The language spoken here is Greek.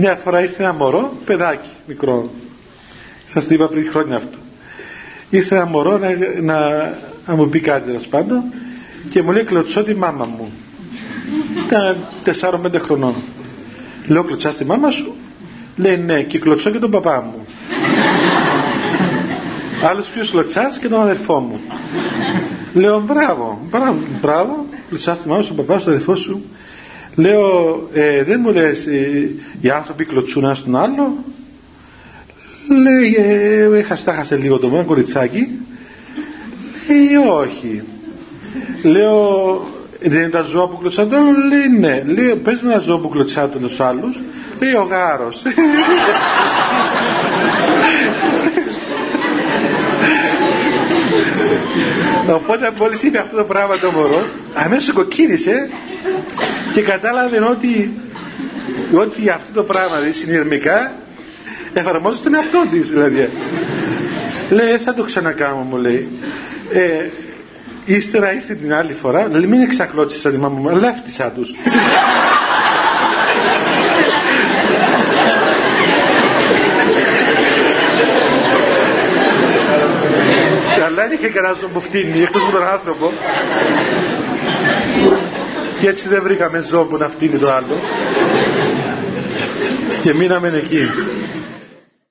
Μια φορά ήρθε ένα μωρό, παιδάκι μικρό. Σας το είπα πριν χρόνια αυτό. Ήρθε ένα μωρό να, να, να μου πει κάτι τέλος πάντων και μου λέει κλωτσώ τη μάμα μου. Ήταν 4-5 χρονών. Λέω κλωτσάς τη μάμα σου. Λέει ναι και κλωτσώ και τον παπά μου. Άλλος ποιος κλωτσάς και τον αδερφό μου. Λέω μπράβο, μπράβο, μπράβο. Κλωτσάς τη μάμα σου, τον παπά σου, τον αδερφό σου. Λέω, ε, δεν μου λες ε, οι άνθρωποι κλωτσούν ένα στον άλλο. Λέει, ε, χαστάχασε λίγο το μόνο κοριτσάκι. Λέει, όχι. Λέω, δεν είναι τα ζώα που κλωτσάνε τον Λέει, ναι. Λέει, πες με ένα ζώο που κλωτσάνε τους άλλους. Λέει, ο γάρος. Οπότε μόλις είπε αυτό το πράγμα το μωρό, αμέσως κοκκίνησε και κατάλαβε ότι, ότι αυτό το πράγμα δηλαδή συνειρμικά εφαρμόζει στον εαυτό της δηλαδή. Λέει, «Ε, θα το ξανακάνω μου λέει. Ε, ύστερα ήρθε την άλλη φορά, λέει, μην εξακλώτησα τη μάμα μου, αλλά έφτισα Αλλά δεν είχε κανένας που φτύνει, εκτός από τον άνθρωπο. Και έτσι δεν βρήκαμε ζώο που να φτύνει το άλλο. Και μείναμε εκεί.